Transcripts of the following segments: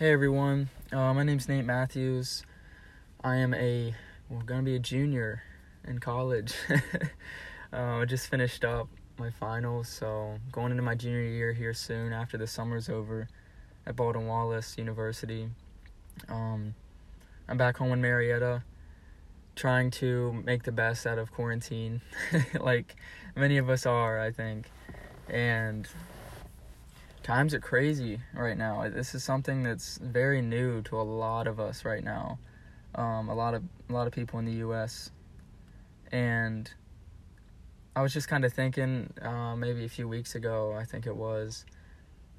Hey everyone, uh, my name's Nate Matthews. I am a, well, gonna be a junior in college. uh, I just finished up my finals, so going into my junior year here soon after the summer's over at Baldwin Wallace University. Um, I'm back home in Marietta, trying to make the best out of quarantine, like many of us are, I think. And times are crazy right now. This is something that's very new to a lot of us right now. Um, a lot of a lot of people in the U.S. And I was just kind of thinking, uh, maybe a few weeks ago, I think it was,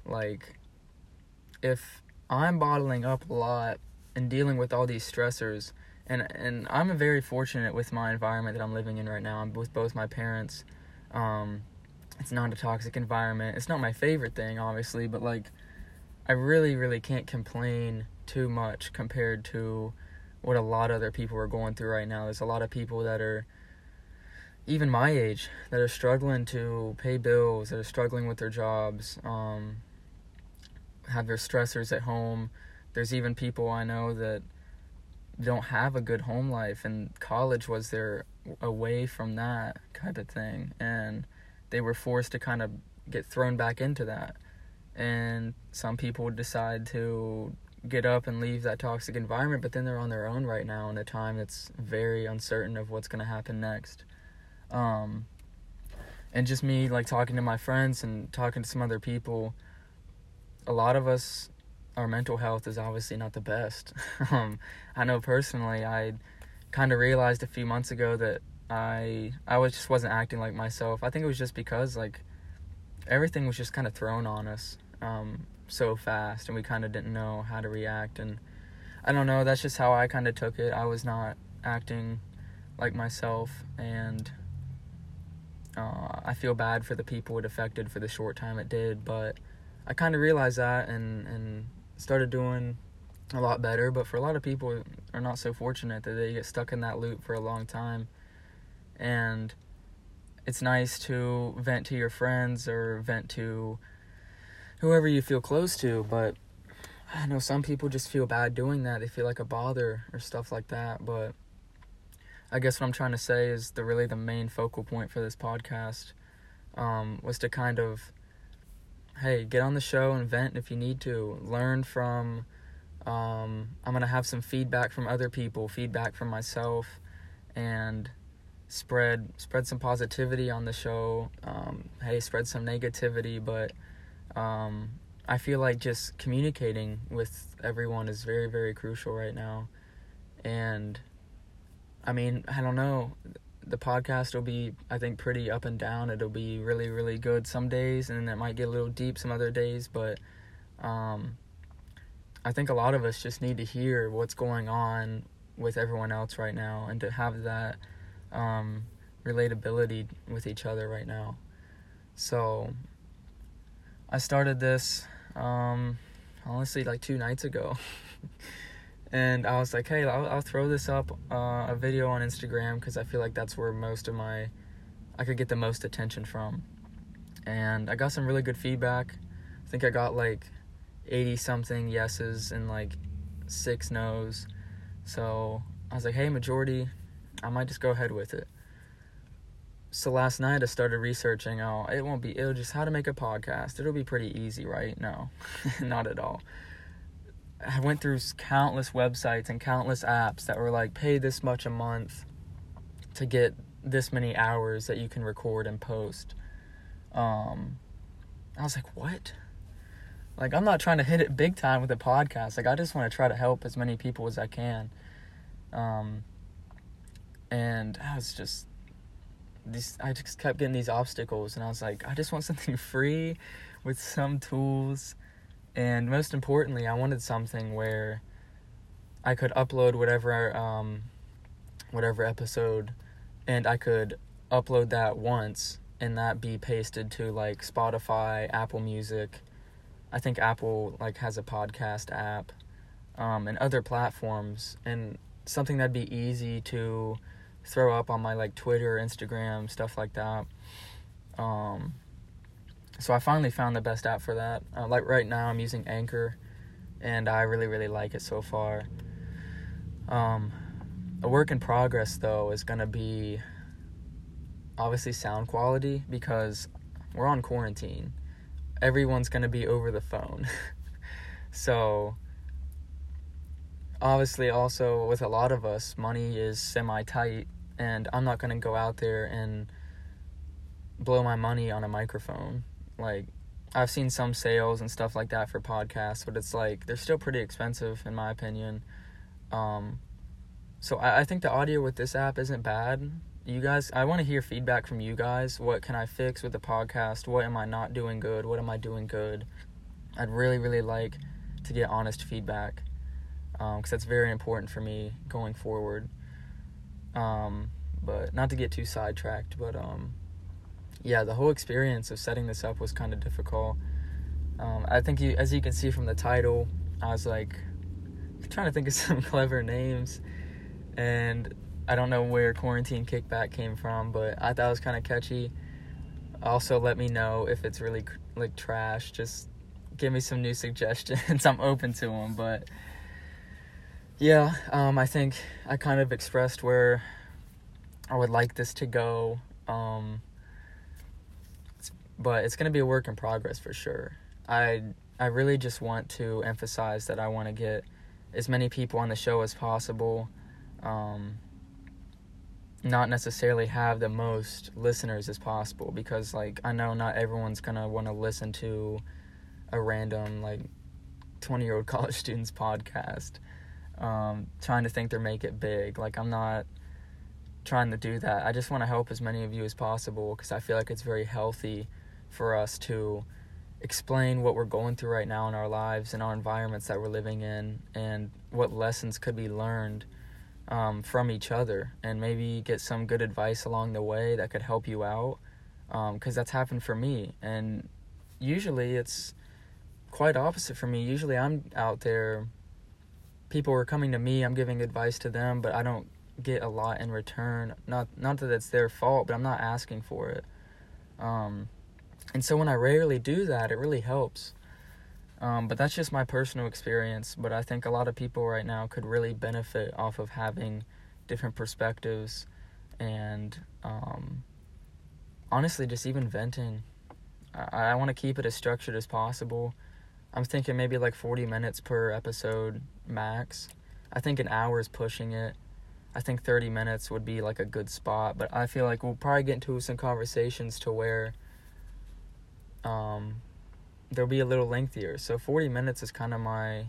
like, if I'm bottling up a lot and dealing with all these stressors, and and I'm very fortunate with my environment that I'm living in right now. I'm with both my parents. Um, it's not a toxic environment. It's not my favorite thing, obviously, but like I really, really can't complain too much compared to what a lot of other people are going through right now. There's a lot of people that are even my age that are struggling to pay bills, that are struggling with their jobs, um, have their stressors at home. There's even people I know that don't have a good home life, and college was their away from that type of thing. And they were forced to kind of get thrown back into that. And some people decide to get up and leave that toxic environment, but then they're on their own right now in a time that's very uncertain of what's going to happen next. Um, and just me like talking to my friends and talking to some other people, a lot of us, our mental health is obviously not the best. um, I know personally, I kind of realized a few months ago that I I was just wasn't acting like myself. I think it was just because like everything was just kind of thrown on us um, so fast, and we kind of didn't know how to react. And I don't know. That's just how I kind of took it. I was not acting like myself, and uh, I feel bad for the people it affected for the short time it did. But I kind of realized that and and started doing a lot better. But for a lot of people, are not so fortunate that they get stuck in that loop for a long time and it's nice to vent to your friends or vent to whoever you feel close to but i know some people just feel bad doing that. They feel like a bother or stuff like that but i guess what i'm trying to say is the really the main focal point for this podcast um, was to kind of hey get on the show and vent if you need to. Learn from um, i'm going to have some feedback from other people feedback from myself and spread spread some positivity on the show. Um, hey, spread some negativity, but um, I feel like just communicating with everyone is very very crucial right now. And I mean, I don't know. The podcast will be, I think, pretty up and down. It'll be really, really good some days, and it might get a little deep some other days. But um, I think a lot of us just need to hear what's going on with everyone else right now, and to have that um, relatability with each other right now. So I started this um, honestly like two nights ago. and I was like, hey, I'll, I'll throw this up uh, a video on Instagram because I feel like that's where most of my I could get the most attention from. And I got some really good feedback. I think I got like 80 something yeses and like six nos. So I was like, hey, majority, I might just go ahead with it. So last night I started researching. Oh, it won't be. It'll just how to make a podcast. It'll be pretty easy, right? No, not at all. I went through countless websites and countless apps that were like, pay this much a month to get this many hours that you can record and post. Um, I was like, what? Like, I'm not trying to hit it big time with a podcast. Like, I just want to try to help as many people as I can. Um, and I was just these I just kept getting these obstacles and I was like I just want something free with some tools and most importantly I wanted something where I could upload whatever um whatever episode and I could upload that once and that be pasted to like Spotify, Apple Music. I think Apple like has a podcast app um and other platforms and something that'd be easy to throw up on my like Twitter, Instagram, stuff like that. Um, so I finally found the best app for that. Uh, like right now, I'm using Anchor, and I really really like it so far. Um, a work in progress though is gonna be obviously sound quality because we're on quarantine. Everyone's gonna be over the phone, so obviously also with a lot of us money is semi tight and i'm not going to go out there and blow my money on a microphone. Like i've seen some sales and stuff like that for podcasts but it's like they're still pretty expensive in my opinion. Um, so I, I think the audio with this app isn't bad. You guys i want to hear feedback from you guys. What can i fix with the podcast? What am i not doing good? What am i doing good? I'd really really like to get honest feedback because um, that's very important for me going forward. Um, but not to get too sidetracked, but um, yeah, the whole experience of setting this up was kind of difficult. Um, I think you, as you can see from the title, I was like trying to think of some clever names, and I don't know where quarantine kickback came from, but I thought it was kind of catchy. Also, let me know if it's really like trash. Just give me some new suggestions. I'm open to them, but yeah, um, I think I kind of expressed where I would like this to go. Um, but it's going to be a work in progress for sure. I I really just want to emphasize that I want to get as many people on the show as possible. Um, not necessarily have the most listeners as possible because like I know not everyone's going to want to listen to a random like 20 year old college students podcast um, trying to think they're make it big. Like I'm not trying to do that. I just want to help as many of you as possible because I feel like it's very healthy for us to explain what we're going through right now in our lives and our environments that we're living in and what lessons could be learned um, from each other and maybe get some good advice along the way that could help you out because um, that's happened for me and usually it's quite opposite for me usually i'm out there people are coming to me, I'm giving advice to them, but I don't get a lot in return. Not not that it's their fault, but I'm not asking for it. Um, and so when I rarely do that, it really helps. Um, but that's just my personal experience. But I think a lot of people right now could really benefit off of having different perspectives and um, honestly, just even venting. I, I want to keep it as structured as possible. I'm thinking maybe like 40 minutes per episode max. I think an hour is pushing it. I think 30 minutes would be like a good spot, but I feel like we'll probably get into some conversations to where um they'll be a little lengthier. So 40 minutes is kind of my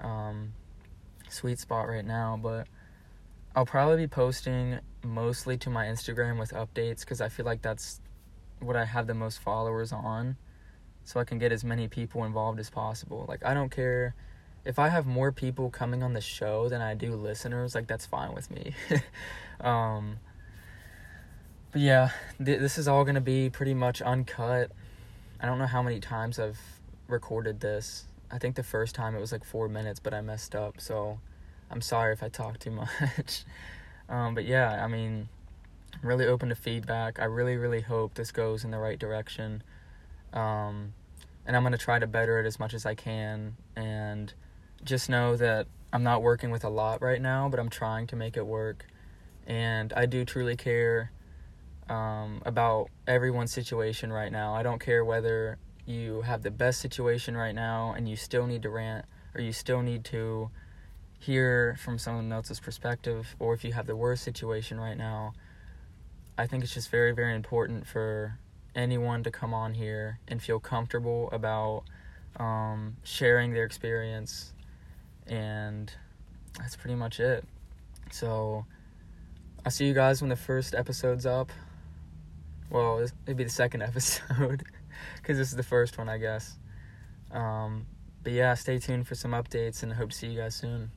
um sweet spot right now, but I'll probably be posting mostly to my Instagram with updates cuz I feel like that's what I have the most followers on so I can get as many people involved as possible. Like I don't care if I have more people coming on the show than I do listeners, like that's fine with me. um, but yeah, th- this is all gonna be pretty much uncut. I don't know how many times I've recorded this. I think the first time it was like four minutes, but I messed up. So I'm sorry if I talk too much. um, but yeah, I mean, I'm really open to feedback. I really, really hope this goes in the right direction. Um, and I'm going to try to better it as much as I can. And just know that I'm not working with a lot right now, but I'm trying to make it work. And I do truly care um, about everyone's situation right now. I don't care whether you have the best situation right now and you still need to rant or you still need to hear from someone else's perspective or if you have the worst situation right now. I think it's just very, very important for anyone to come on here and feel comfortable about um, sharing their experience, and that's pretty much it. So, I'll see you guys when the first episode's up. Well, it'd be the second episode because this is the first one, I guess. Um, but yeah, stay tuned for some updates and hope to see you guys soon.